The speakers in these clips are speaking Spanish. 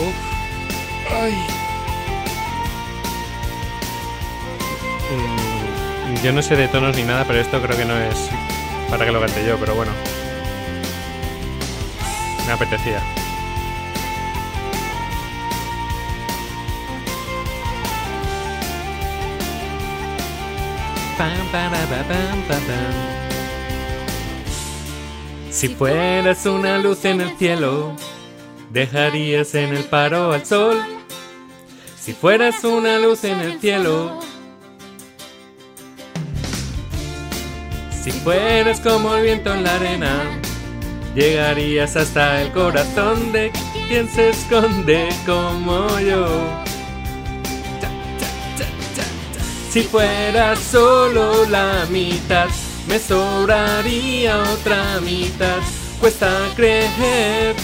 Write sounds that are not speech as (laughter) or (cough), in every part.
Uf. Ay. Mm, yo no sé de tonos ni nada, pero esto creo que no es para que lo cante yo, pero bueno. Me apetecía. Si fueras una luz en el cielo, dejarías en el paro al sol. Si fueras una luz en el cielo, si fueras como el viento en la arena, llegarías hasta el corazón de quien se esconde como yo. Si fuera solo la mitad, me sobraría otra mitad. Cuesta creer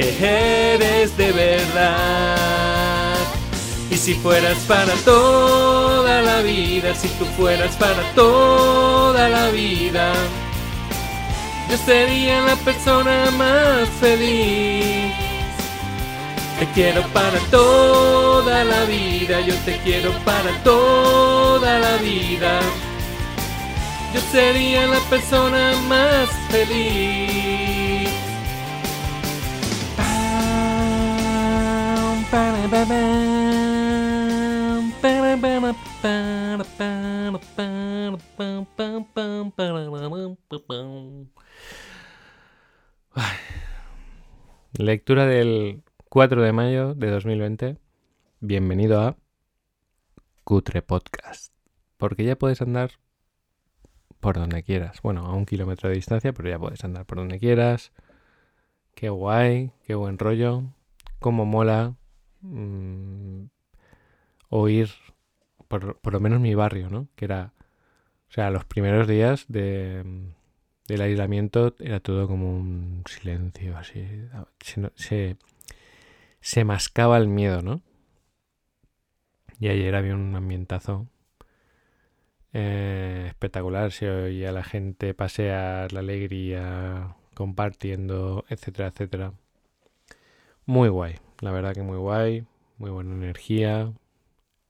que eres de verdad. Y si fueras para toda la vida, si tú fueras para toda la vida, yo sería la persona más feliz. Te quiero para toda la vida, yo te quiero para toda la vida. Yo sería la persona más feliz. Lectura del 4 de mayo de 2020. Bienvenido a Cutre Podcast. Porque ya puedes andar por donde quieras. Bueno, a un kilómetro de distancia, pero ya puedes andar por donde quieras. Qué guay, qué buen rollo. Cómo mola mm, oír, por, por, lo menos mi barrio, ¿no? Que era, o sea, los primeros días de, del aislamiento era todo como un silencio, así. Se, se, se mascaba el miedo, ¿no? Y ayer había un ambientazo eh, espectacular. Se oía la gente pasear, la alegría, compartiendo, etcétera, etcétera. Muy guay, la verdad que muy guay, muy buena energía.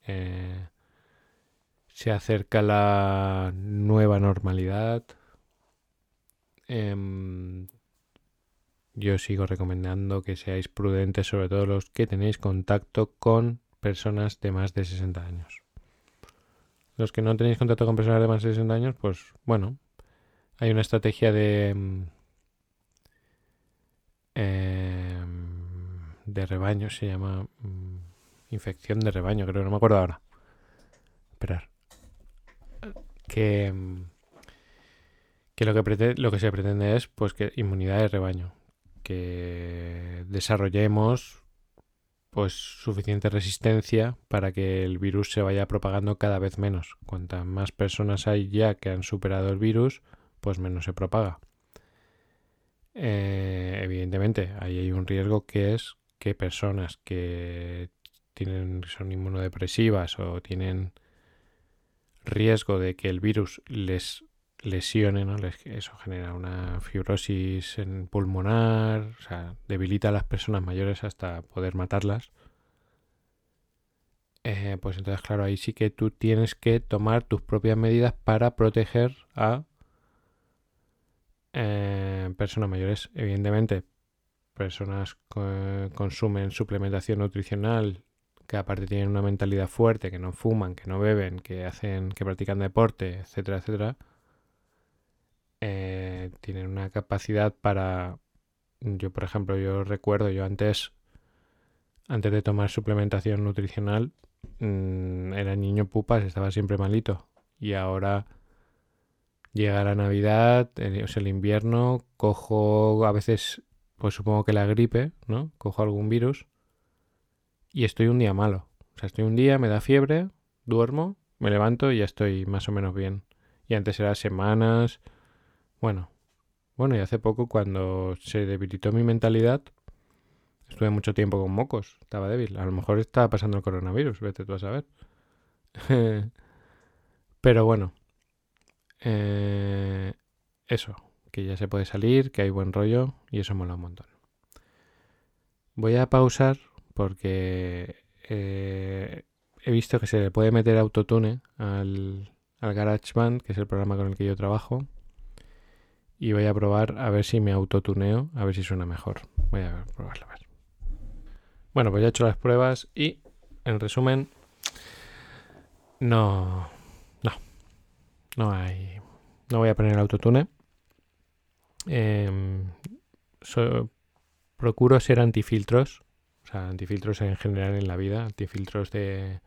Eh, se acerca la nueva normalidad. Eh, yo sigo recomendando que seáis prudentes, sobre todo los que tenéis contacto con personas de más de 60 años. Los que no tenéis contacto con personas de más de 60 años, pues bueno, hay una estrategia de eh, de rebaño, se llama mm, infección de rebaño, creo, no me acuerdo ahora. Esperar. Que que lo que, lo que se pretende es pues que inmunidad de rebaño que desarrollemos pues suficiente resistencia para que el virus se vaya propagando cada vez menos. Cuantas más personas hay ya que han superado el virus, pues menos se propaga. Eh, evidentemente, ahí hay un riesgo que es que personas que tienen, son inmunodepresivas o tienen riesgo de que el virus les lesione, ¿no? Eso genera una fibrosis en pulmonar, o sea, debilita a las personas mayores hasta poder matarlas. Eh, pues entonces, claro, ahí sí que tú tienes que tomar tus propias medidas para proteger a eh, personas mayores. Evidentemente, personas consumen suplementación nutricional, que aparte tienen una mentalidad fuerte, que no fuman, que no beben, que hacen, que practican deporte, etcétera, etcétera eh, tienen una capacidad para... Yo, por ejemplo, yo recuerdo, yo antes, antes de tomar suplementación nutricional, mmm, era niño pupas, estaba siempre malito. Y ahora llega la Navidad, el, o sea, el invierno, cojo a veces, pues supongo que la gripe, ¿no? Cojo algún virus y estoy un día malo. O sea, estoy un día, me da fiebre, duermo, me levanto y ya estoy más o menos bien. Y antes era semanas, bueno, bueno, y hace poco cuando se debilitó mi mentalidad, estuve mucho tiempo con mocos, estaba débil. A lo mejor estaba pasando el coronavirus, vete tú a saber. (laughs) Pero bueno, eh, eso, que ya se puede salir, que hay buen rollo y eso mola un montón. Voy a pausar porque eh, he visto que se le puede meter autotune al, al GarageBand, que es el programa con el que yo trabajo. Y voy a probar a ver si me autotuneo, a ver si suena mejor. Voy a probarlo a ver. Bueno, pues ya he hecho las pruebas y, en resumen, no, no, no hay, no voy a poner autotune. Em, procuro ser antifiltros, o sea, antifiltros en general en la vida, antifiltros de,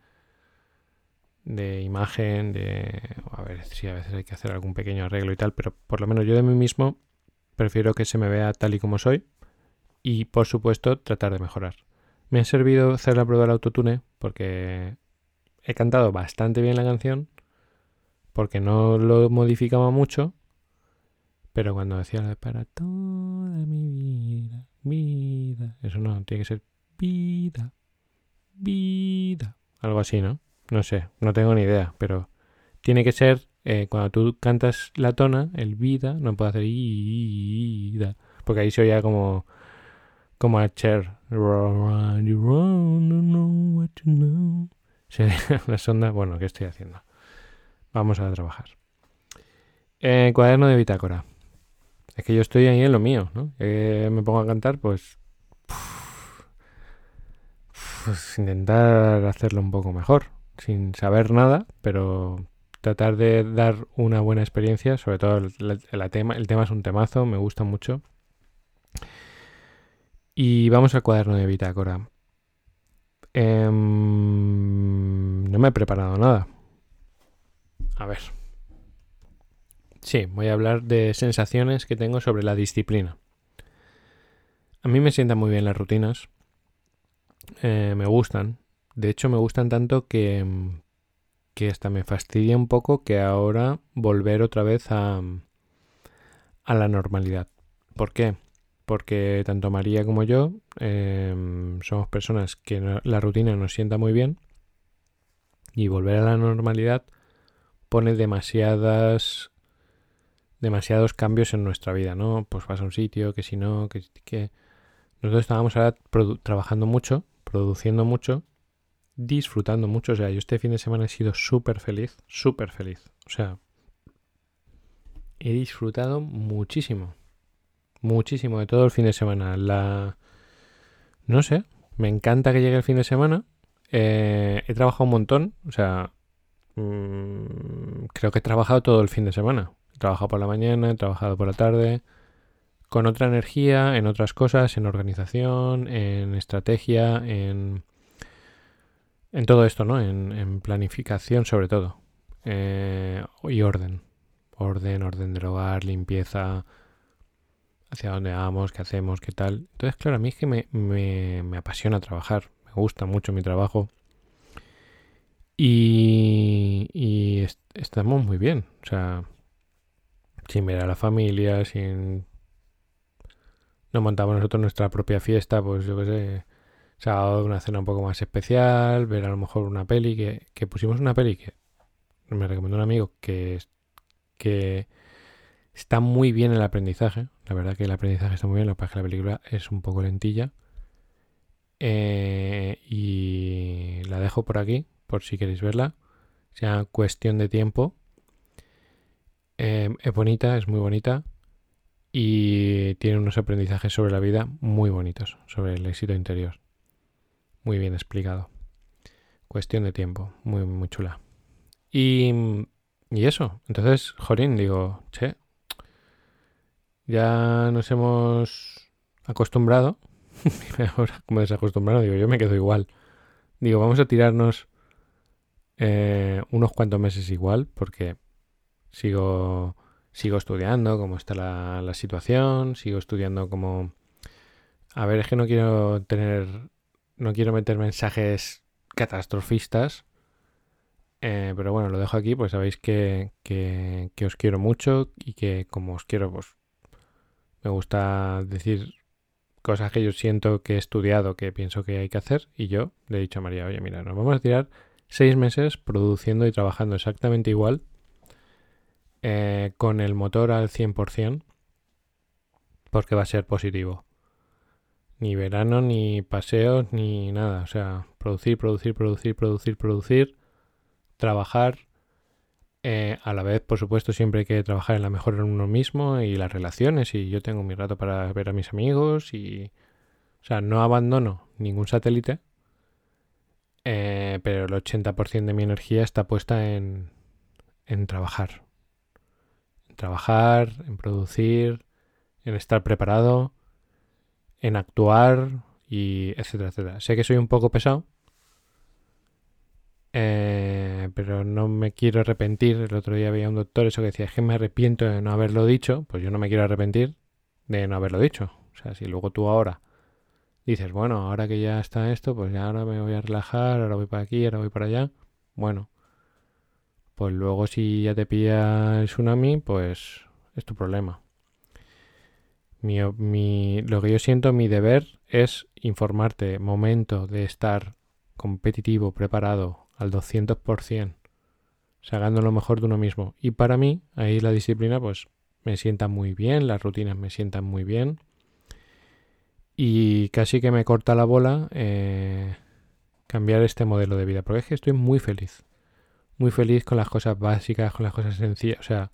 de imagen, de... A ver si a veces hay que hacer algún pequeño arreglo y tal, pero por lo menos yo de mí mismo prefiero que se me vea tal y como soy y por supuesto tratar de mejorar. Me ha servido hacer la prueba del autotune porque he cantado bastante bien la canción porque no lo modificaba mucho, pero cuando decía para toda mi vida, vida, eso no, tiene que ser vida, vida, algo así, ¿no? No sé, no tengo ni idea, pero tiene que ser eh, cuando tú cantas la tona, el vida, no puede hacer vida, porque ahí se oía como como a Cher. (laughs) La sonda, bueno, ¿qué estoy haciendo? Vamos a trabajar. Eh, cuaderno de bitácora. Es que yo estoy ahí en lo mío, ¿no? me pongo a cantar, pues, pues intentar hacerlo un poco mejor sin saber nada, pero tratar de dar una buena experiencia, sobre todo el, tema, el tema es un temazo, me gusta mucho. Y vamos al cuaderno de bitácora. Em, no me he preparado nada. A ver. Sí, voy a hablar de sensaciones que tengo sobre la disciplina. A mí me sientan muy bien las rutinas. Eh, me gustan. De hecho, me gustan tanto que, que hasta me fastidia un poco que ahora volver otra vez a, a la normalidad. ¿Por qué? Porque tanto María como yo em, somos personas que la rutina nos sienta muy bien y volver a la normalidad pone demasiadas demasiados cambios en nuestra vida, ¿no? Pues vas a un sitio, que si no, que, que... nosotros estábamos ahora trabajando mucho, produciendo mucho disfrutando mucho. O sea, yo este fin de semana he sido súper feliz, súper feliz. O sea, he disfrutado muchísimo. Muchísimo de todo el fin de semana. La... No sé, me encanta que llegue el fin de semana. Eh, he trabajado un montón. O sea, mm, creo que he trabajado todo el fin de semana. He trabajado por la mañana, he trabajado por la tarde. Con otra energía, en otras cosas, en organización, en estrategia, en en todo esto, ¿no? En, planificación sobre todo. Eh, y orden. Orden, orden del hogar, limpieza, hacia dónde vamos, qué hacemos, qué tal. Entonces, claro, a mí es que me, me, apasiona trabajar. Me gusta mucho mi trabajo. Y, y estamos muy bien. O sea, sin ver a la familia, sin... No montamos nosotros nuestra propia fiesta, pues yo qué sé sábado una cena un poco más especial, ver a lo mejor una peli que, que pusimos una peli que me recomendó un amigo que, que está muy bien el aprendizaje. La verdad que el aprendizaje está muy bien, lo que es que la película es un poco lentilla. Eh, y la dejo por aquí, por si queréis verla. Sea cuestión de tiempo. Eh, es bonita, es muy bonita. Y tiene unos aprendizajes sobre la vida muy bonitos, sobre el éxito interior. Muy bien explicado. Cuestión de tiempo. Muy, muy chula. Y, y eso. Entonces, Jorín, digo, che, ya nos hemos acostumbrado. (laughs) Ahora, como desacostumbrado, digo, yo me quedo igual. Digo, vamos a tirarnos eh, unos cuantos meses igual, porque sigo, sigo estudiando cómo está la, situación, sigo estudiando cómo... A ver, es que no quiero tener no quiero meter mensajes catastrofistas. Eh, pero bueno, lo dejo aquí, pues sabéis que, que, os quiero mucho y que como os quiero, pues me gusta decir cosas que yo siento que he estudiado, que pienso que hay que hacer. Y yo le he dicho a María, oye, mira, nos vamos a tirar seis meses produciendo y trabajando exactamente igual, eh, con el motor al 100%, porque va a ser positivo. Ni verano, ni paseos, ni nada. O sea, producir, producir, producir, producir, producir, trabajar. Eh, a la vez, por supuesto, siempre hay que trabajar en la mejora en uno mismo y las relaciones. Y yo tengo mi rato para ver a mis amigos y... O sea, no abandono ningún satélite, eh, pero el 80% de mi energía está puesta en, en trabajar. Trabajar, en producir, en estar preparado, en actuar y etcétera, etcétera. Sé que soy un poco pesado, eh, pero no me quiero arrepentir. El otro día había un doctor eso que decía, es que me arrepiento de no haberlo dicho. Pues yo no me quiero arrepentir de no haberlo dicho. O sea, si luego tú ahora dices, bueno, ahora que ya está esto, pues ya ahora me voy a relajar, ahora voy para aquí, ahora voy para allá. Bueno, pues luego si ya te pilla el tsunami, pues es tu problema. Mi, lo que yo siento, mi deber es informarte, momento de estar competitivo, preparado al 200%, sacando lo mejor de uno mismo. Y para mí, ahí la disciplina, pues me sienta muy bien, las rutinas me sientan muy bien. Y casi que me corta la bola eh, cambiar este modelo de vida. Porque es que estoy muy feliz. Muy feliz con las cosas básicas, con las cosas sencillas. O sea,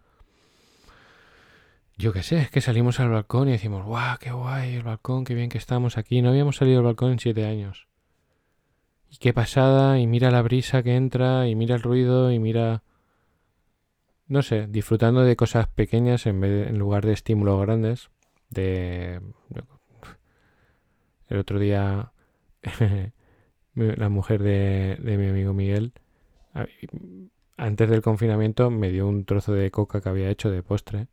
yo qué sé, es que salimos al balcón y decimos, guau, qué guay el balcón, qué bien que estamos aquí. No habíamos salido al balcón en siete años. Y qué pasada, y mira la brisa que entra, y mira el ruido, y mira... No sé, disfrutando de cosas pequeñas en, vez en lugar de estímulos grandes. De... El otro día (laughs) la mujer de, de mi amigo Miguel, antes del confinamiento, me dio un trozo de coca que había hecho de postre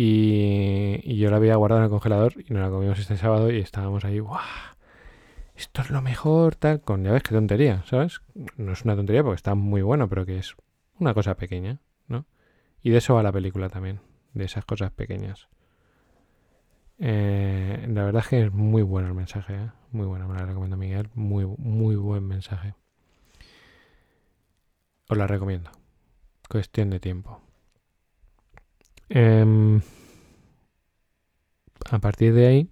y, yo la había guardado en el congelador y nos la comimos este sábado y estábamos ahí, ¡guau! Esto es lo mejor, tal, con, ya ves, qué tontería, ¿sabes? No es una tontería porque está muy bueno, pero que es una cosa pequeña, ¿no? Y de eso va la película también, de esas cosas pequeñas. Eh, la verdad es que es muy bueno el mensaje, ¿eh? muy bueno, me la recomiendo Miguel, muy, muy buen mensaje. Os la recomiendo. Cuestión de tiempo. Em, a partir de ahí,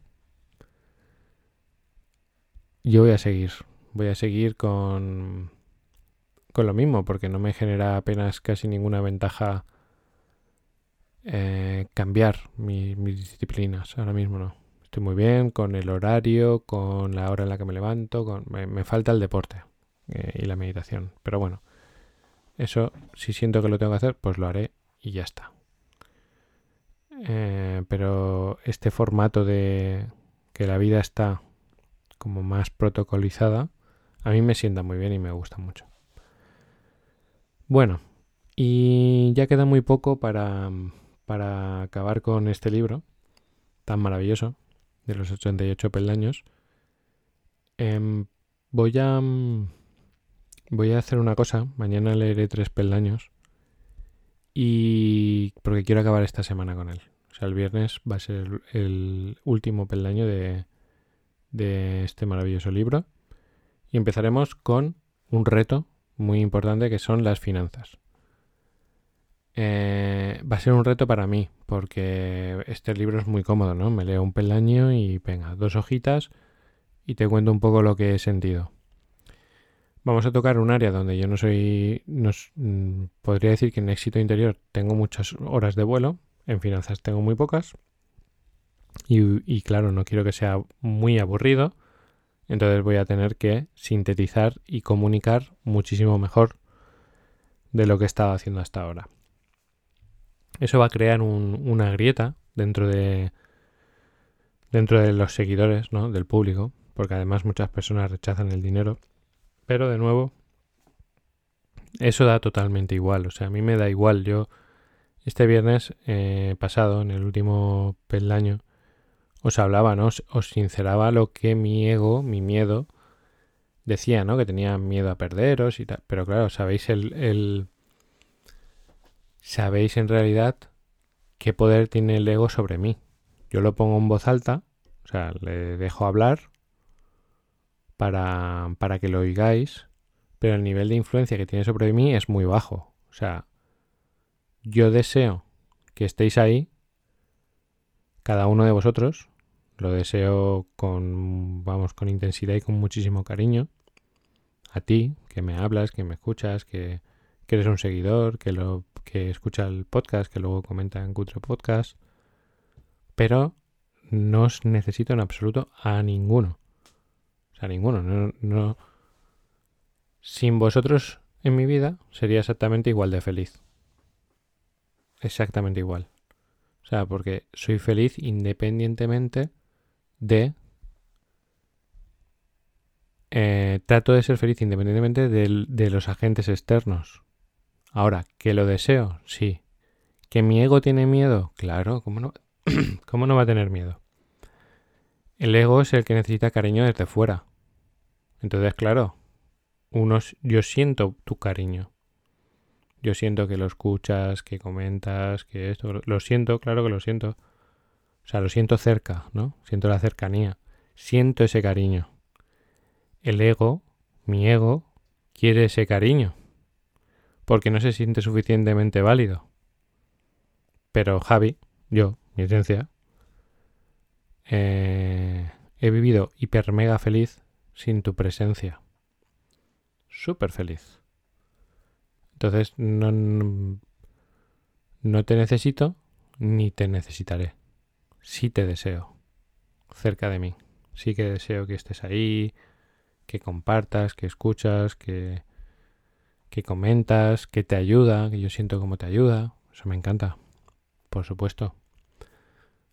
yo voy a seguir. Voy a seguir con, con lo mismo, porque no me genera apenas casi ninguna ventaja eh, cambiar mis disciplinas. Ahora mismo no. Estoy muy bien con el horario, con la hora en la que me levanto. Con, me, falta el deporte eh, y la meditación. Pero bueno, eso si siento que lo tengo que hacer, pues lo haré y ya está. Eh, pero este formato de que la vida está como más protocolizada, a mí me sienta muy bien y me gusta mucho. Bueno, y ya queda muy poco para, para acabar con este libro tan maravilloso de los 88 peldaños. Em, voy a voy a hacer una cosa. Mañana leeré tres peldaños y porque quiero acabar esta semana con él. O sea, el viernes va a ser el último peldaño de, este maravilloso libro. Y empezaremos con un reto muy importante que son las finanzas. Eh, va a ser un reto para mí, porque este libro es muy cómodo, ¿no? Me leo un peldaño y venga, dos hojitas y te cuento un poco lo que he sentido. Vamos a tocar un área donde yo no soy, mm, podría decir que en éxito interior tengo muchas horas de vuelo, en finanzas tengo muy pocas. Y, claro, no quiero que sea muy aburrido, entonces voy a tener que sintetizar y comunicar muchísimo mejor de lo que he estado haciendo hasta ahora. Eso va a crear una grieta dentro de dentro de los seguidores, ¿no? Del público, porque además muchas personas rechazan el dinero pero de nuevo, eso da totalmente igual. O sea, a mí me da igual. Yo este viernes eh, pasado, en el último peldaño, os hablaba, ¿no? Os, sinceraba lo que mi ego, mi miedo, decía, ¿no? Que tenía miedo a perderos y tal. Pero claro, sabéis el, el... Sabéis en realidad qué poder tiene el ego sobre mí. Yo lo pongo en voz alta, o sea, le dejo hablar para, para que lo oigáis, pero el nivel de influencia que tiene sobre mí es muy bajo. O sea, yo deseo que estéis ahí, cada uno de vosotros, Lo deseo con, vamos, con intensidad y con muchísimo cariño. A ti, que me hablas, que me escuchas, que, que eres un seguidor, que lo que escucha el podcast, que luego comenta en Cutre Podcast. Pero no os necesito en absoluto a ninguno. O sea, ninguno. No, no. Sin vosotros en mi vida sería exactamente igual de feliz. Exactamente igual. O sea, porque soy feliz independientemente de... Eh, trato de ser feliz independientemente de, los agentes externos. Ahora, ¿que lo deseo? Sí. ¿Que mi ego tiene miedo? Claro, ¿cómo no, (clears throat) ¿cómo no va a tener miedo? El ego es el que necesita cariño desde fuera. Entonces, claro, unos, yo siento tu cariño. Yo siento que lo escuchas, que comentas, que esto, lo siento, claro que lo siento. O sea, lo siento cerca, ¿no? Siento la cercanía. Siento ese cariño. El ego, mi ego, quiere ese cariño. Porque no se siente suficientemente válido. Pero Javi, yo, mi esencia, eh, he vivido hiper mega feliz sin tu presencia. Súper feliz. Entonces no, no te necesito ni te necesitaré sí te deseo cerca de mí. Sí que deseo que estés ahí, que compartas, que escuchas, que, que comentas, que te ayuda, que yo siento cómo te ayuda. Eso me encanta, por supuesto.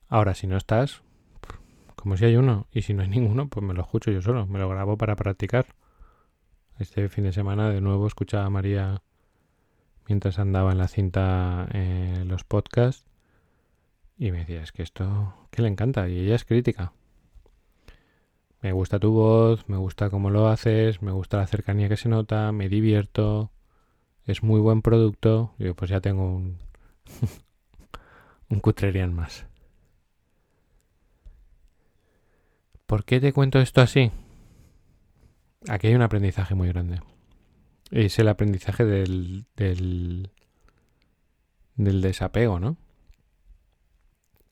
Ahora, si no estás, como si hay uno, y si no hay ninguno, pues me lo escucho yo solo, me lo grabo para practicar. Este fin de semana de nuevo escuchaba a María mientras andaba en la cinta eh, los podcasts y me decía, es que esto, que le encanta, y ella es crítica. Me gusta tu voz, me gusta cómo lo haces, me gusta la cercanía que se nota, me divierto, es muy buen producto. Y yo pues ya tengo un, (laughs) un más. ¿Por qué te cuento esto así? Aquí hay un aprendizaje muy grande. Es el aprendizaje del, del, desapego, ¿no?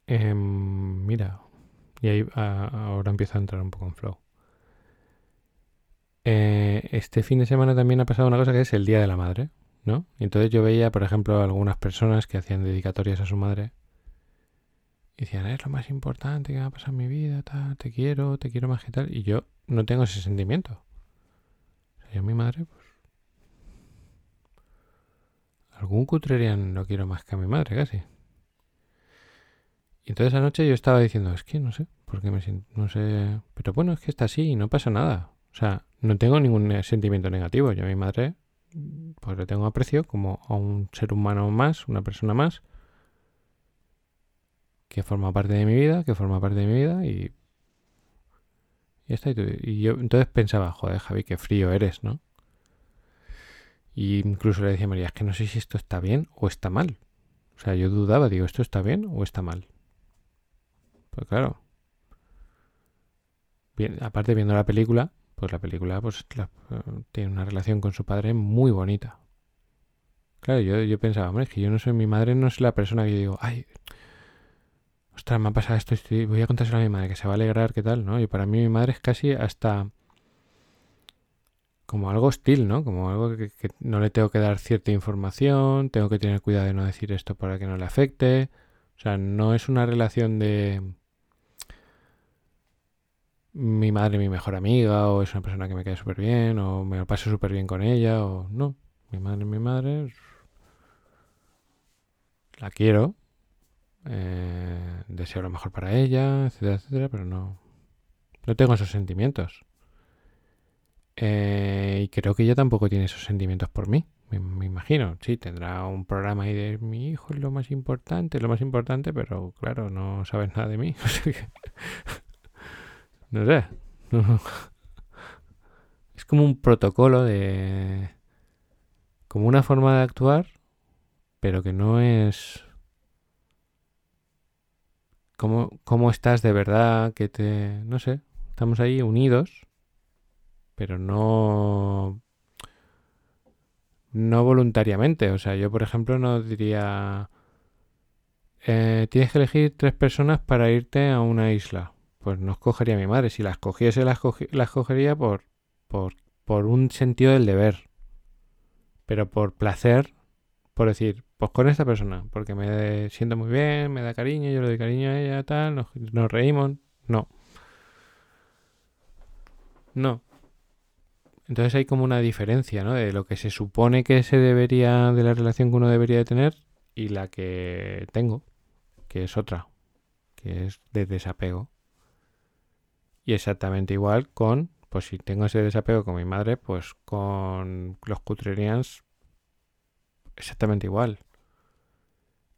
Em, mira, y ahí ahora empiezo a entrar un poco en flow. Eh, este fin de semana también ha pasado una cosa que es el Día de la Madre, ¿no? Y entonces yo veía, por ejemplo, algunas personas que hacían dedicatorias a su madre y decían, es lo más importante que me ha pasado en mi vida, tal, te quiero, te quiero más que tal. Y yo no tengo ese sentimiento. O sea, yo a mi madre, pues... Algún cutrerian no quiero más que a mi madre, casi. Y entonces anoche yo estaba diciendo, es que no sé, porque me siento, no sé, pero bueno, es que está así y no pasa nada. O sea, no tengo ningún sentimiento negativo. Yo a mi madre, pues le tengo aprecio como a un ser humano más, una persona más, que forma parte de mi vida, que forma parte de mi vida y... Y, está, y yo entonces pensaba, joder, Javi, qué frío eres, ¿no? Y incluso le decía a María, es que no sé si esto está bien o está mal. O sea, yo dudaba, digo, ¿esto está bien o está mal? Pues claro. Bien, aparte viendo la película, pues la película pues eh, tiene una relación con su padre muy bonita. Claro, yo, yo pensaba, hombre, es que yo no soy mi madre, no soy la persona que yo digo, ay, ostras, me ha pasado esto, voy a contárselo a mi madre, que se va a alegrar, ¿qué tal? ¿no? Y para mí mi madre es casi hasta como algo hostil, ¿no? Como algo que, que, no le tengo que dar cierta información, tengo que tener cuidado de no decir esto para que no le afecte. O sea, no es una relación de mi madre mi mejor amiga, o es una persona que me cae súper bien, o me lo paso súper bien con ella, o no. Mi madre mi madre. La quiero. Eh, deseo lo mejor para ella, etcétera, etcétera, pero no. No tengo esos sentimientos. Eh, y creo que ella tampoco tiene esos sentimientos por mí. Me, imagino. Sí, tendrá un programa ahí de mi hijo es lo más importante, lo más importante, pero claro, no sabes nada de mí. (laughs) (laughs) No sé. (laughs) es como un protocolo de... como una forma de actuar, pero que no es... ¿Cómo, cómo estás de verdad? Que te... no sé. Estamos ahí unidos, pero no... No voluntariamente. O sea, yo por ejemplo no diría... Eh, tienes que elegir tres personas para irte a una isla pues no escogería a mi madre. Si la escogiese, la, escogería por, por, por un sentido del deber. Pero por placer, por decir, pues con esta persona, porque me siento muy bien, me da cariño, yo le doy cariño a ella, tal, nos, reímos. No. No. Entonces hay como una diferencia, ¿no? De lo que se supone que se debería, de la relación que uno debería de tener y la que tengo, que es otra, que es de desapego. Y exactamente igual con, pues si tengo ese desapego con mi madre, pues con los Cutrerians, exactamente igual.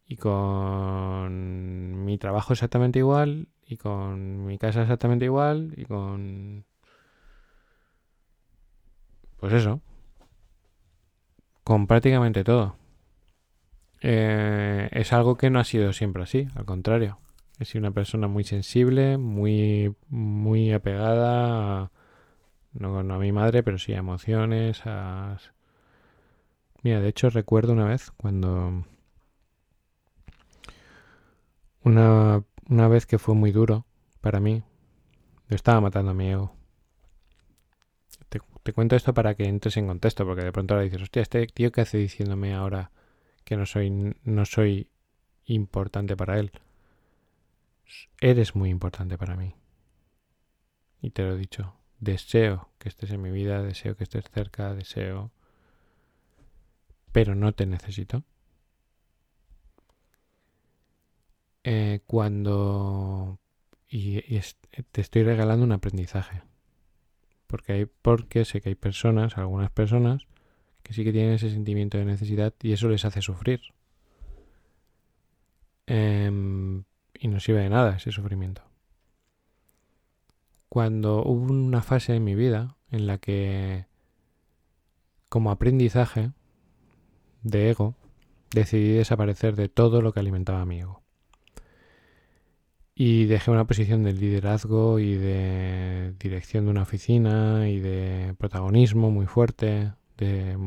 Y con mi trabajo exactamente igual, y con mi casa exactamente igual, y con... Pues eso. Con prácticamente todo. Eh, es algo que no ha sido siempre así, al contrario. He sido una persona muy sensible, muy, muy apegada, a, no, a mi madre, pero sí a emociones, a... Mira, de hecho recuerdo una vez cuando... Una, una vez que fue muy duro para mí, yo estaba matando a mi ego. Te, te, cuento esto para que entres en contexto, porque de pronto ahora dices, hostia, este tío que hace diciéndome ahora que no soy, no soy importante para él. Eres muy importante para mí. Y te lo he dicho. Deseo que estés en mi vida, deseo que estés cerca, deseo... Pero no te necesito. Eh, cuando... Y, te estoy regalando un aprendizaje. Porque, hay, porque sé que hay personas, algunas personas, que sí que tienen ese sentimiento de necesidad y eso les hace sufrir. Em, y no sirve de nada ese sufrimiento. Cuando hubo una fase en mi vida en la que, como aprendizaje de ego, decidí desaparecer de todo lo que alimentaba mi ego. Y dejé una posición de liderazgo y de dirección de una oficina y de protagonismo muy fuerte, de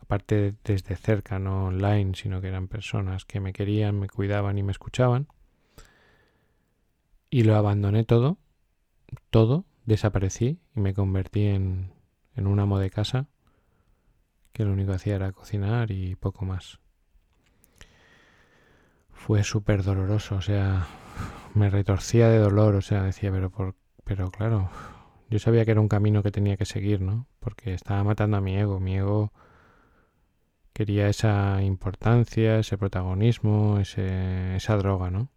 aparte desde cerca, no online, sino que eran personas que me querían, me cuidaban y me escuchaban. Y lo abandoné todo, todo, desaparecí y me convertí en, en un amo de casa que lo único que hacía era cocinar y poco más. Fue súper doloroso, o sea, me retorcía de dolor, o sea, decía, pero por, pero claro, yo sabía que era un camino que tenía que seguir, ¿no? Porque estaba matando a mi ego. Mi ego quería esa importancia, ese protagonismo, ese, esa droga, ¿no?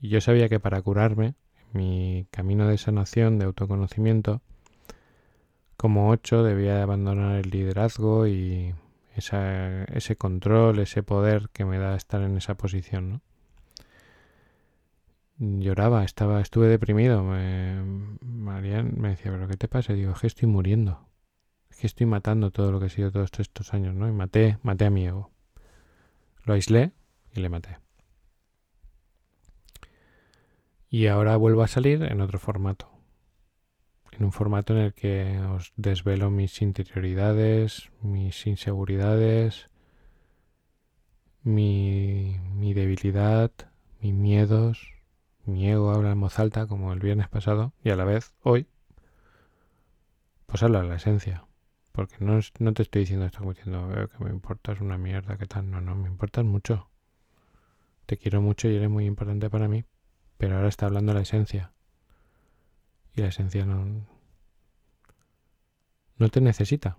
Y yo sabía que para curarme, mi camino de sanación, de autoconocimiento, como ocho debía abandonar el liderazgo y ese control, ese poder que me da estar en esa posición, ¿no? lloraba, estaba, estuve deprimido. Me, Marian me decía, pero ¿qué te pasa? Digo, es que estoy muriendo. Es que estoy matando todo lo que he sido todos estos años, ¿no? Y maté, maté a mi ego. Lo aislé y le maté. Y ahora vuelvo a salir en otro formato. En un formato en el que os desvelo mis interioridades, mis inseguridades, mi, mi debilidad, mis miedos, mi ego habla en voz alta como el viernes pasado y a la vez hoy pues habla la esencia. Porque no, no te estoy diciendo esto como diciendo que me importas una mierda, que tal. No, no, me importas mucho. Te quiero mucho y eres muy importante para mí. Pero ahora está hablando la esencia. Y la esencia no, no te necesita.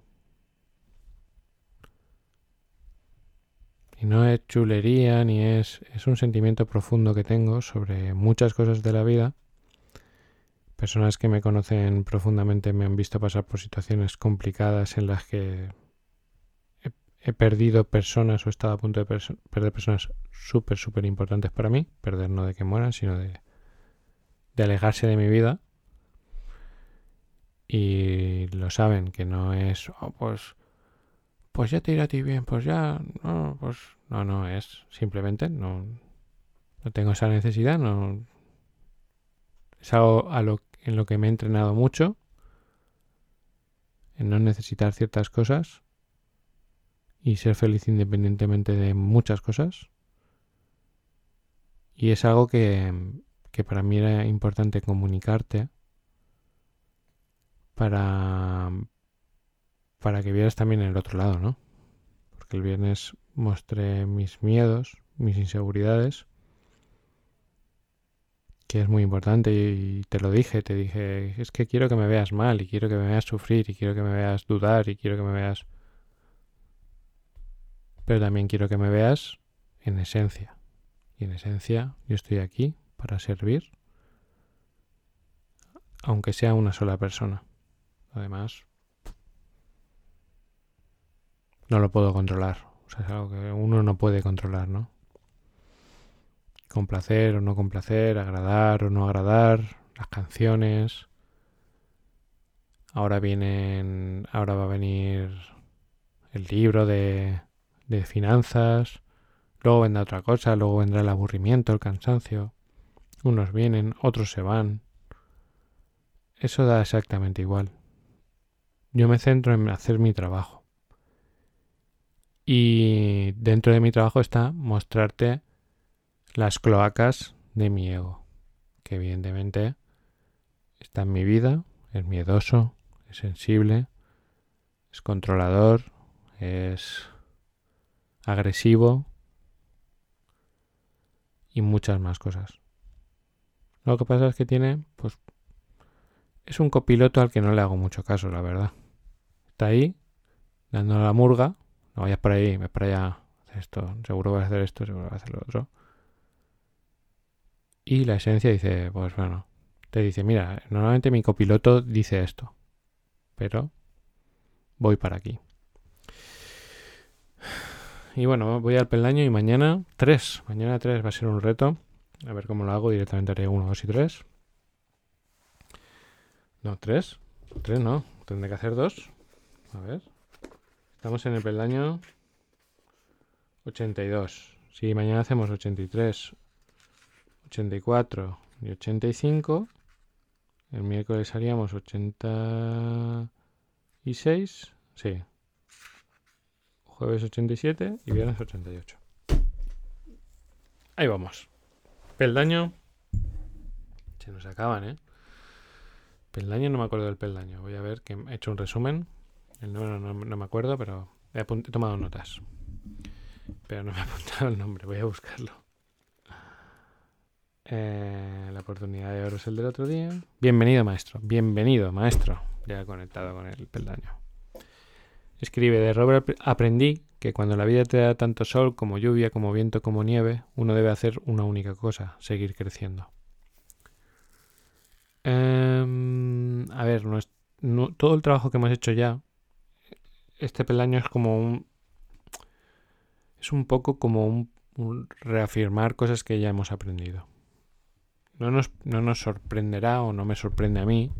Y no es chulería ni es... es un sentimiento profundo que tengo sobre muchas cosas de la vida. Personas que me conocen profundamente me han visto pasar por situaciones complicadas en las que he, perdido personas o he estado a punto de perder personas súper, súper importantes para mí. Perder no de que mueran, sino de, de alejarse de mi vida. Y lo saben, que no es, oh, pues pues ya te irá a ti bien, pues ya, no, pues no, no, es simplemente no, no tengo esa necesidad, no, es algo a lo, en lo que me he entrenado mucho, en no necesitar ciertas cosas y ser feliz independientemente de muchas cosas. Y es algo que, que para mí era importante comunicarte para, para que vieras también el otro lado, ¿no? Porque el viernes mostré mis miedos, mis inseguridades, que es muy importante y te lo dije, te dije, es que quiero que me veas mal y quiero que me veas sufrir y quiero que me veas dudar y quiero que me veas... Pero también quiero que me veas en esencia. Y en esencia yo estoy aquí para servir, aunque sea una sola persona. Además, no lo puedo controlar. O sea, es algo que uno no puede controlar, ¿no? Complacer o no complacer, agradar o no agradar, las canciones. Ahora vienen, ahora va a venir el libro de, de finanzas. Luego vendrá otra cosa, luego vendrá el aburrimiento, el cansancio. Unos vienen, otros se van. Eso da exactamente igual. Yo me centro en hacer mi trabajo. Y dentro de mi trabajo está mostrarte las cloacas de mi ego, que evidentemente está en mi vida, es miedoso, es sensible, es controlador, es agresivo y muchas más cosas. Lo que pasa es que tiene, pues, es un copiloto al que no le hago mucho caso, la verdad. Está ahí, dando la murga, no vayas por ahí, ves para allá, esto, seguro vas a hacer esto, seguro vas a hacer lo otro. Y la esencia dice, pues bueno, te dice, mira, normalmente mi copiloto dice esto, pero voy para aquí. Y bueno, voy al peldaño y mañana tres, mañana tres va a ser un reto. A ver cómo lo hago, directamente haré uno, dos y tres. No, tres. Tres no, tendré que hacer dos. A ver. Estamos en el peldaño 82. Si mañana hacemos 83, 84 y 85, el miércoles haríamos 86. Sí. Jueves 87 y viernes 88. Ahí vamos. Peldaño. Se nos acaban, ¿eh? Peldaño, no me acuerdo del peldaño. Voy a ver que he hecho un resumen. El número no, me acuerdo, pero he, tomado notas. Pero no me (laughs) he apuntado el nombre, voy a buscarlo. Eh, la oportunidad de oro es el del otro día. Bienvenido, maestro. Bienvenido, maestro. Ya conectado con el peldaño. Escribe, de Robert aprendí que cuando la vida te da tanto sol como lluvia, como viento, como nieve, uno debe hacer una única cosa, seguir creciendo. Em, a ver, todo el trabajo que hemos hecho ya este peldaño es como un... Es un poco como un, reafirmar cosas que ya hemos aprendido. No nos, no nos sorprenderá o no me sorprende a mí.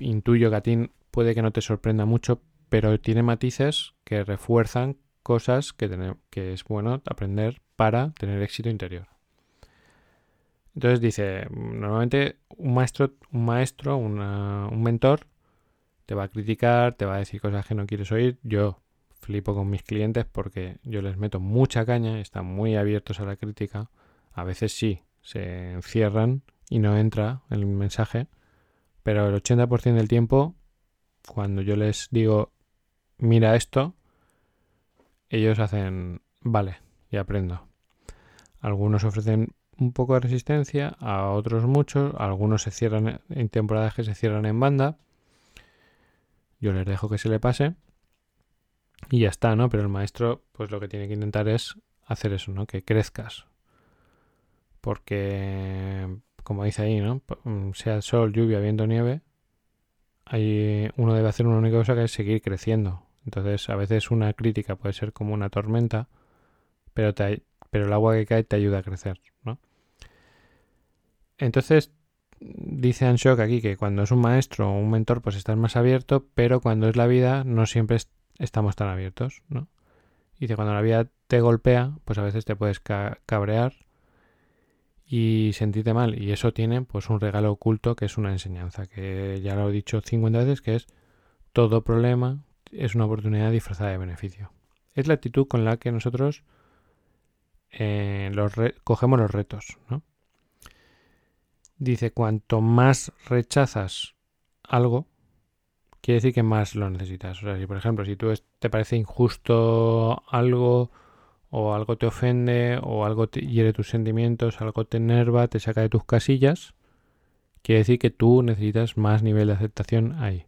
Intuyo que a ti puede que no te sorprenda mucho, pero tiene matices que refuerzan cosas que, que es bueno aprender para tener éxito interior. Entonces dice, normalmente un maestro, un maestro, un mentor te va a criticar, te va a decir cosas que no quieres oír. Yo flipo con mis clientes porque yo les meto mucha caña, están muy abiertos a la crítica. A veces sí, se encierran y no entra el mensaje, pero el 80% del tiempo, cuando yo les digo, mira esto, ellos hacen, vale, y aprendo. Algunos ofrecen un poco de resistencia, a otros muchos, algunos se cierran en temporadas que se cierran en banda yo les dejo que se le pase y ya está, ¿no? Pero el maestro, pues lo que tiene que intentar es hacer eso, ¿no? Que crezcas. Porque, como dice ahí, ¿no? Mm, sea sol, lluvia, viento, nieve, hay, uno debe hacer una única cosa que es seguir creciendo. Entonces, a veces una crítica puede ser como una tormenta, pero, pero el agua que cae te ayuda a crecer, ¿no? Entonces, dice Anshok aquí que cuando es un maestro o un mentor, pues estás más abierto, pero cuando es la vida, no siempre estamos tan abiertos, ¿no? Dice, cuando la vida te golpea, pues a veces te puedes cabrear y sentirte mal. Y eso tiene pues un regalo oculto que es una enseñanza, que ya lo he dicho 50 veces, que es todo problema es una oportunidad disfrazada de beneficio. Es la actitud con la que nosotros eh, los cogemos los retos, ¿no? Dice, cuanto más rechazas algo, quiere decir que más lo necesitas. O sea, si por ejemplo, si tú te parece injusto algo o algo te ofende o algo te hiere tus sentimientos, algo te enerva, te saca de tus casillas, quiere decir que tú necesitas más nivel de aceptación ahí.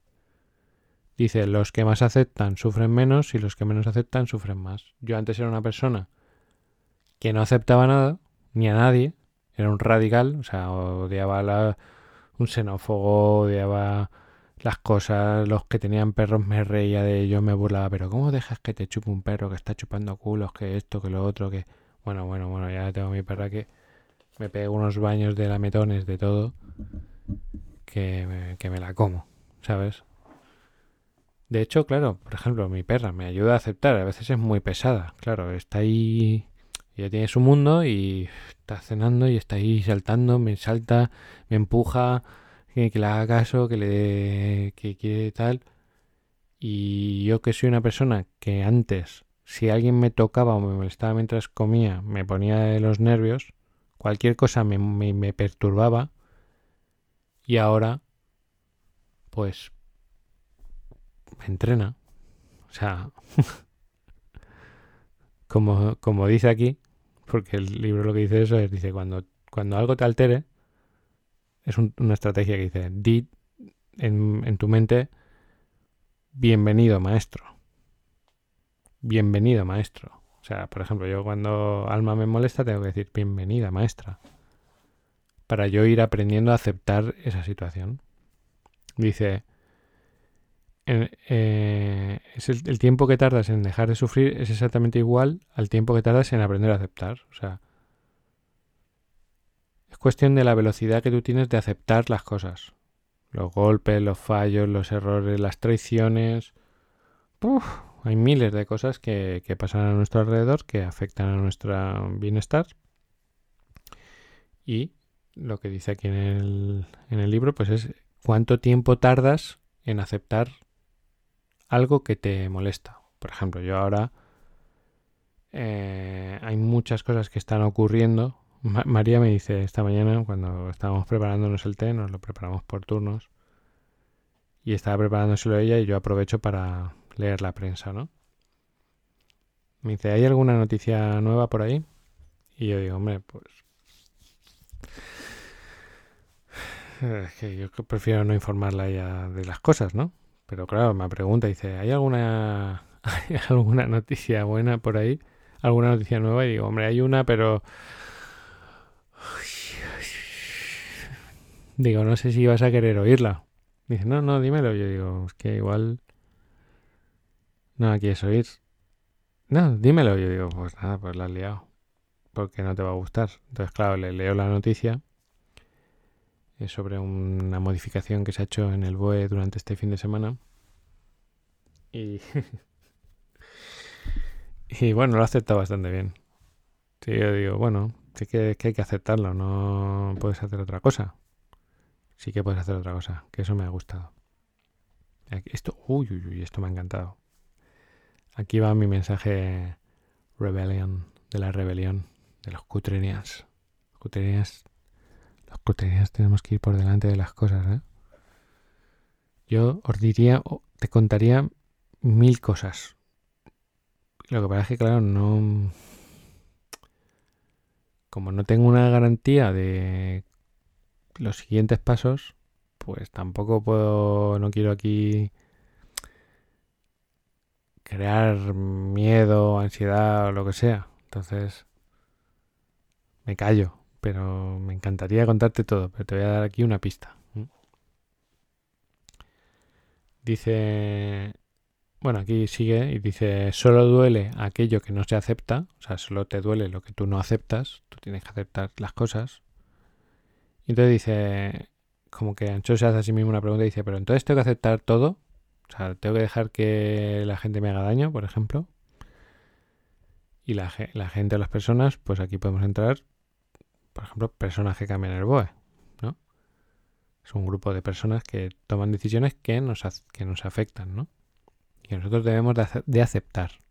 Dice, los que más aceptan sufren menos y los que menos aceptan sufren más. Yo antes era una persona que no aceptaba nada, ni a nadie, era un radical, o sea, odiaba la, un xenófobo, odiaba las cosas, los que tenían perros me reía de ellos, me burlaba, pero ¿cómo dejas que te chupe un perro que está chupando culos, que esto, que lo otro, que... Bueno, bueno, bueno, ya tengo mi perra que me pega unos baños de lametones, de todo, que que me la como, ¿sabes? De hecho, claro, por ejemplo, mi perra me ayuda a aceptar, a veces es muy pesada, claro, está ahí, ella tiene su mundo y está cenando y está ahí saltando, me salta, me empuja, que, le haga caso, que le que quiere tal. Y yo que soy una persona que antes, si alguien me tocaba o me molestaba mientras comía, me ponía los nervios, cualquier cosa me, me, perturbaba. Y ahora, pues, me entrena. O sea, (laughs) como, como dice aquí, porque el libro lo que dice eso es, dice, cuando, cuando algo te altere, es una estrategia que dice, di en, en tu mente, bienvenido maestro. Bienvenido maestro. O sea, por ejemplo, yo cuando Alma me molesta tengo que decir bienvenida maestra. Para yo ir aprendiendo a aceptar esa situación. Dice, eh, es el, tiempo que tardas en dejar de sufrir es exactamente igual al tiempo que tardas en aprender a aceptar. O sea, es cuestión de la velocidad que tú tienes de aceptar las cosas. Los golpes, los fallos, los errores, las traiciones. hay miles de cosas que, pasan a nuestro alrededor que afectan a nuestro bienestar. Y lo que dice aquí en el, en el libro, pues es cuánto tiempo tardas en aceptar algo que te molesta. Por ejemplo, yo ahora eh, hay muchas cosas que están ocurriendo María me dice esta mañana, cuando estábamos preparándonos el té, nos lo preparamos por turnos, y estaba preparándoselo ella y yo aprovecho para leer la prensa, ¿no? Me dice, ¿hay alguna noticia nueva por ahí? Y yo digo, hombre, pues... (sighs) Es que yo prefiero no informarla ella de las cosas, ¿no? Pero claro, me pregunta, dice, ¿hay alguna, (laughs) ¿hay alguna noticia buena por ahí? ¿Alguna noticia nueva? Y digo, hombre, hay una, pero (sighs) Digo, no sé si vas a querer oírla. Dice, no, no, dímelo. Yo digo, es que igual no la quieres oír. No, dímelo. Yo digo, pues nada, pues la has liado. Porque no te va a gustar. Entonces, claro, le leo la noticia. Es sobre una modificación que se ha hecho en el BOE durante este fin de semana. Y. (laughs) y bueno, lo ha aceptado bastante bien. Sí, yo digo, bueno, que, que hay que aceptarlo, no puedes hacer otra cosa sí que puedes hacer otra cosa, que eso me ha gustado. Esto, uy, uy, uy, esto me ha encantado. Aquí va mi mensaje rebellion, de la rebelión, de los cutrenias. Cutrenias, los cutrenias tenemos que ir por delante de las cosas, ¿eh? Yo os diría, te contaría mil cosas. Lo que pasa es que, claro, no... Como no tengo una garantía de los siguientes pasos, pues tampoco puedo, no quiero aquí crear miedo, ansiedad o lo que sea. Entonces, me callo, pero me encantaría contarte todo, pero te voy a dar aquí una pista. Dice, bueno, aquí sigue y dice, solo duele aquello que no se acepta, o sea, solo te duele lo que tú no aceptas, tú tienes que aceptar las cosas, y entonces dice, como que Ancho se hace a sí mismo una pregunta y dice, pero entonces tengo que aceptar todo. O sea, tengo que dejar que la gente me haga daño, por ejemplo. Y la, la gente o las personas, pues aquí podemos entrar, por ejemplo, personas que cambian el BOE, ¿no? Es un grupo de personas que toman decisiones que nos, que nos afectan, ¿no? Y nosotros debemos de aceptar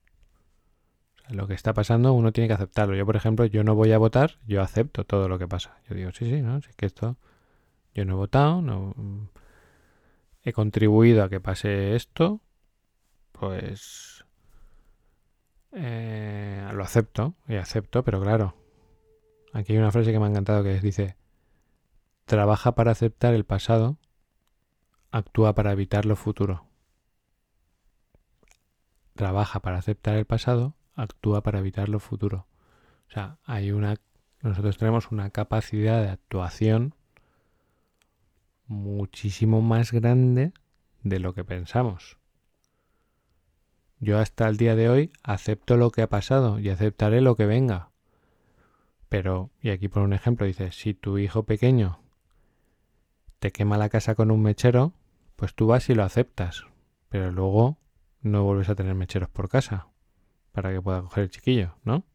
lo que está pasando uno tiene que aceptarlo. Yo, por ejemplo, yo no voy a votar, yo acepto todo lo que pasa. Yo digo, sí, sí, ¿no? Si es que esto Yo no he votado, no he contribuido a que pase esto, pues eh, lo acepto y acepto, pero claro, aquí hay una frase que me ha encantado que dice, trabaja para aceptar el pasado, actúa para evitar lo futuro. Trabaja para aceptar el pasado, actúa para evitar lo futuro. O sea, hay una nosotros tenemos una capacidad de actuación muchísimo más grande de lo que pensamos. Yo hasta el día de hoy acepto lo que ha pasado y aceptaré lo que venga. Pero, y aquí por un ejemplo, dice, si tu hijo pequeño te quema la casa con un mechero, pues tú vas y lo aceptas. Pero luego no vuelves a tener mecheros por casa para que pueda coger el chiquillo, ¿no?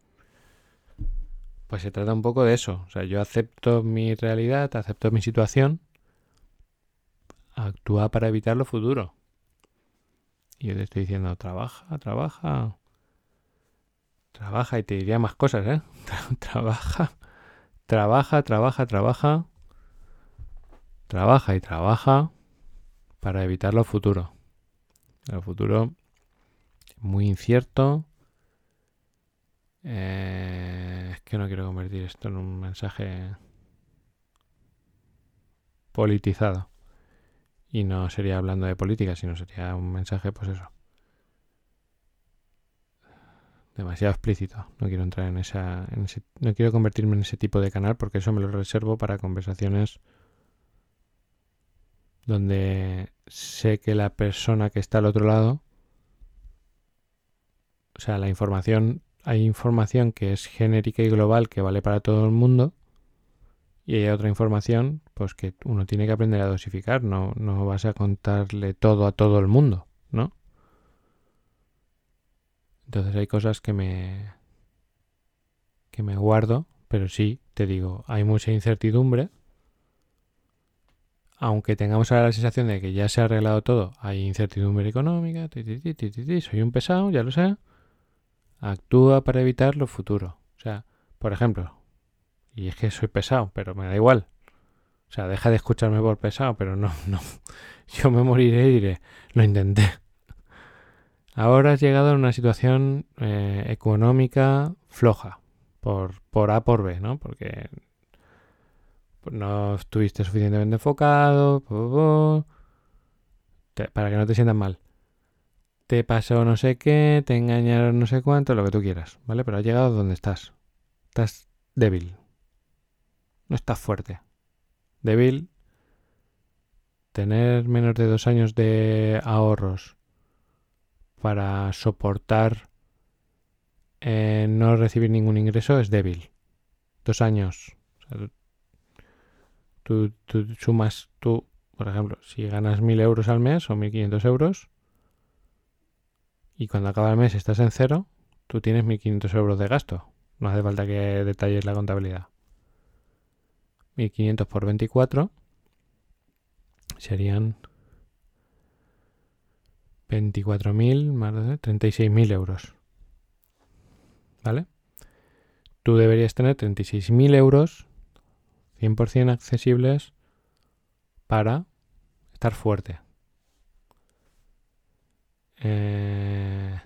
Pues se trata un poco de eso. O sea, yo acepto mi realidad, acepto mi situación, actúa para evitar lo futuro. Y yo te estoy diciendo, trabaja, trabaja. Trabaja y te diría más cosas, ¿eh? (laughs) trabaja, trabaja, trabaja, trabaja. Trabaja y trabaja para evitar lo futuro. El futuro muy incierto, eh, es que no quiero convertir esto en un mensaje politizado. Y no sería hablando de política, sino sería un mensaje, pues eso. Demasiado explícito. No quiero entrar en esa. no quiero convertirme en ese tipo de canal porque eso me lo reservo para conversaciones donde sé que la persona que está al otro lado. O sea, la información hay información que es genérica y global que vale para todo el mundo y hay otra información pues que uno tiene que aprender a dosificar, no, no vas a contarle todo a todo el mundo. Entonces hay cosas que me que me guardo, pero sí, te digo, hay mucha incertidumbre. Aunque tengamos ahora la sensación de que ya se ha arreglado todo, hay incertidumbre económica, soy un pesado, ya lo sé Actúa para evitar lo futuro. O sea, por ejemplo, y es que soy pesado, pero me da igual. O sea, deja de escucharme por pesado, pero no, no. (laughs) Yo me moriré y diré, lo intenté. Ahora has llegado a una situación eh, económica floja, por, por A por B, ¿no? Porque no estuviste suficientemente enfocado, para que no te sientas mal te pasó no sé qué, te engañaron no sé cuánto, lo que tú quieras, ¿vale? Pero has llegado donde estás. Estás débil. No estás fuerte. Débil. Tener menos de dos años de ahorros para soportar eh, no recibir ningún ingreso es débil. Dos años. tú, tú, sumas, tú, por ejemplo, si ganas mil euros al mes o mil quinientos euros, y cuando acaba el mes estás en cero, tú tienes 1.500 euros de gasto. No hace falta que detalles la contabilidad. 1.500 por 24 serían 24.000 más 36.000 euros. ¿Vale? Tú deberías tener 36.000 euros 100% accesibles para estar fuerte. Eh,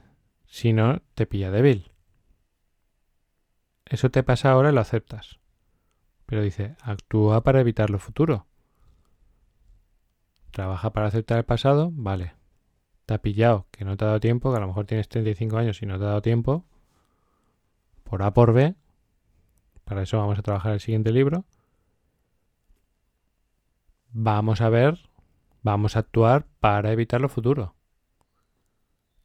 si no, te pilla débil. Eso te pasa ahora y lo aceptas. Pero dice, actúa para evitar lo futuro. Trabaja para aceptar el pasado, vale. Te pillado que no te ha dado tiempo, que a lo mejor tienes 35 años y no te ha dado tiempo. Por A por B. Para eso vamos a trabajar el siguiente libro. Vamos a ver, vamos a actuar para evitar lo futuro.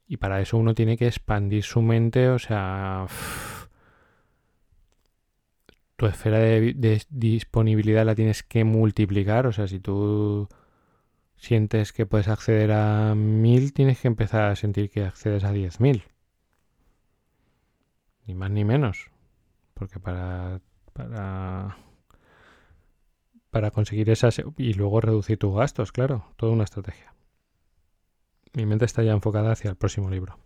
Y para eso uno tiene que expandir su mente, o sea, (sighs) tu esfera de, disponibilidad la tienes que multiplicar, o sea, si tú sientes que puedes acceder a mil, tienes que empezar a sentir que accedes a diez mil. Ni más ni menos. Porque para, para, para conseguir esas y luego reducir tus gastos, claro, toda una estrategia mi mente está ya enfocada hacia el próximo libro.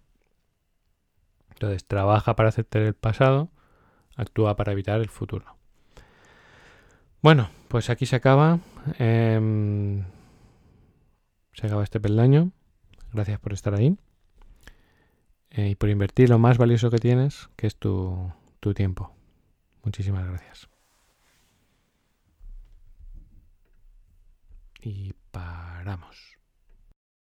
Entonces, trabaja para aceptar el pasado, actúa para evitar el futuro. Bueno, pues aquí se acaba em, se acaba este peldaño. Gracias por estar ahí. Eh, y por invertir lo más valioso que tienes, que es tu, tu tiempo. Muchísimas gracias. Y paramos.